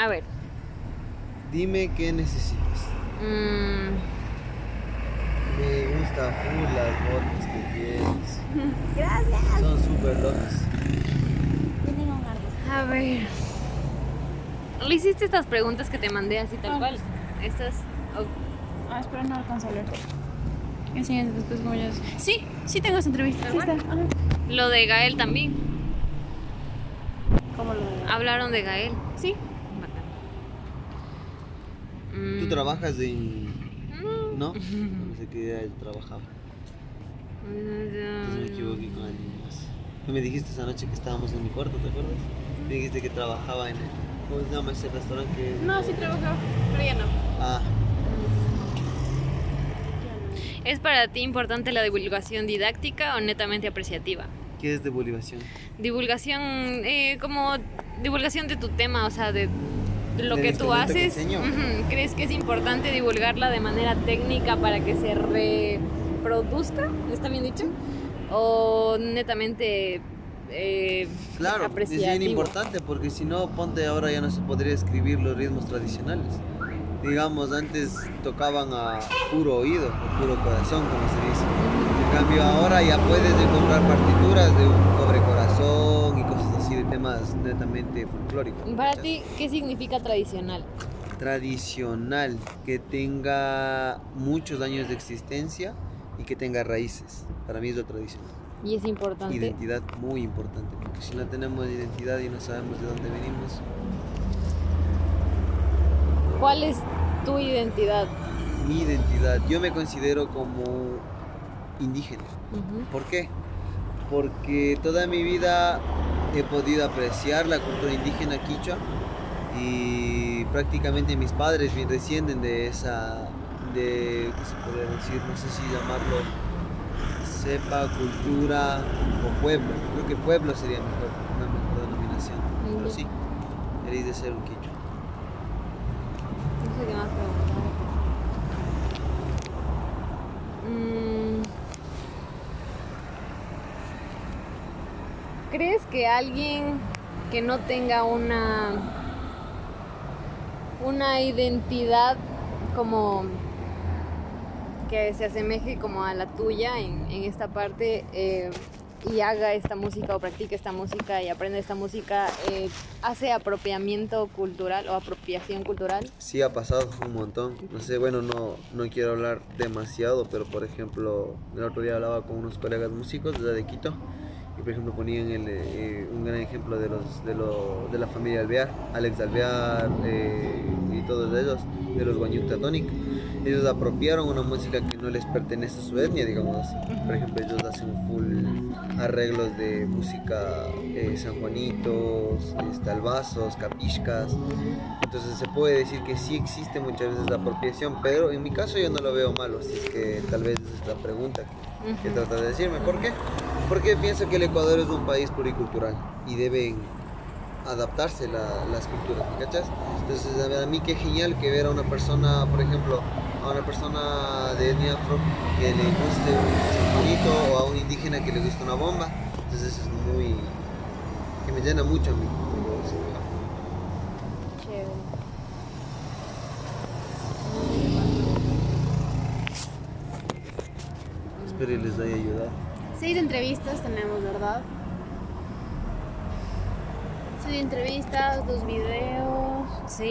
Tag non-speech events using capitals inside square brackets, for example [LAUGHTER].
A ver. Dime qué necesitas. mm, Me gusta full las botas que tienes. [LAUGHS] Gracias. Son súper locas. A ver. ¿Le hiciste estas preguntas que te mandé así tal Ah. cual? Estas. oh, Ah, espera, no alcanzo a leer. Enseñas después como ya. Sí, sí tengo esa entrevista. Sí está. Ajá. lo de Gael también. ¿Cómo lo de- Hablaron de Gael. Sí. ¿Tú Mm, trabajas en.? mm, ¿No? [LAUGHS] No sé qué él trabajaba. Entonces me equivoqué con alguien más. Tú me dijiste esa noche que estábamos en mi cuarto, ¿te acuerdas? Me dijiste que trabajaba en el. ¿Cómo se llama ese restaurante que.? No, sí trabajaba, pero ya no. Ah, ¿Es para ti importante la divulgación didáctica o netamente apreciativa? ¿qué es divulgación? Divulgación, eh, como divulgación de tu tema, o sea, de lo que tú que haces. Ujú, ¿Crees que es importante divulgarla de manera técnica para que se reproduzca? ¿Está bien dicho? ¿O netamente eh, Claro, es bien importante porque si no, ponte ahora ya no se podría escribir los ritmos tradicionales. Digamos, antes tocaban a puro oído, o puro corazón, como se dice. En cambio, ahora ya puedes encontrar partituras de un pobre corazón y cosas temas netamente folclóricos. Para ¿cachas? ti, ¿qué significa tradicional? Tradicional, que tenga muchos años de existencia y que tenga raíces. Para mí es lo tradicional. Y es importante. Identidad muy importante, porque si no tenemos identidad y no sabemos de dónde venimos, ¿Cuál es tu identidad? mi identidad, yo me considero como indígena. ¿Por qué? Porque toda mi vida he podido apreciar la cultura indígena quichua y prácticamente mis padres descienden de esa, de, ¿qué se podría decir? No sé si llamarlo cepa, cultura o pueblo. Creo que pueblo sería mejor, una mejor denominación. Pero sí, eres de ser un quichua. No sé qué más preguntar. Mm. ¿Crees que alguien que no tenga una una identidad como que se asemeje como a la tuya en, esta parte eh, y haga esta música o practique esta música y aprenda esta música, eh, hace apropiamiento cultural o apropiación cultural? Sí, ha pasado un montón. No sé, bueno, no, no quiero hablar demasiado, pero por ejemplo, el otro día hablaba con unos colegas músicos de Quito y por ejemplo ponían el, eh, un gran ejemplo de, los, de, lo, de la familia Alvear, Alex Alvear eh, y todos ellos, de los Guanyuta Tonic. Ellos apropiaron una música que no les pertenece a su etnia, digamos así. Por ejemplo, ellos hacen full arreglos de música eh, sanjuanitos, este, albazos, capishkas. Entonces se puede decir que sí existe muchas veces la apropiación, pero en mi caso yo no lo veo malo, así es que tal vez esa es la pregunta que, que trata de decirme. ¿Por qué? Porque pienso que el Ecuador es un país pluricultural y deben adaptarse la- las culturas, ¿me cachas? Entonces a mí qué genial que ver a una persona, por ejemplo, a una persona de etnia afro que le guste un sanjuanito o a un indígena que le guste una bomba. Entonces es muy... que me llena mucho a mí. Espero y les haya ayudado. Seis entrevistas tenemos, ¿verdad? Seis entrevistas, dos videos. Sí.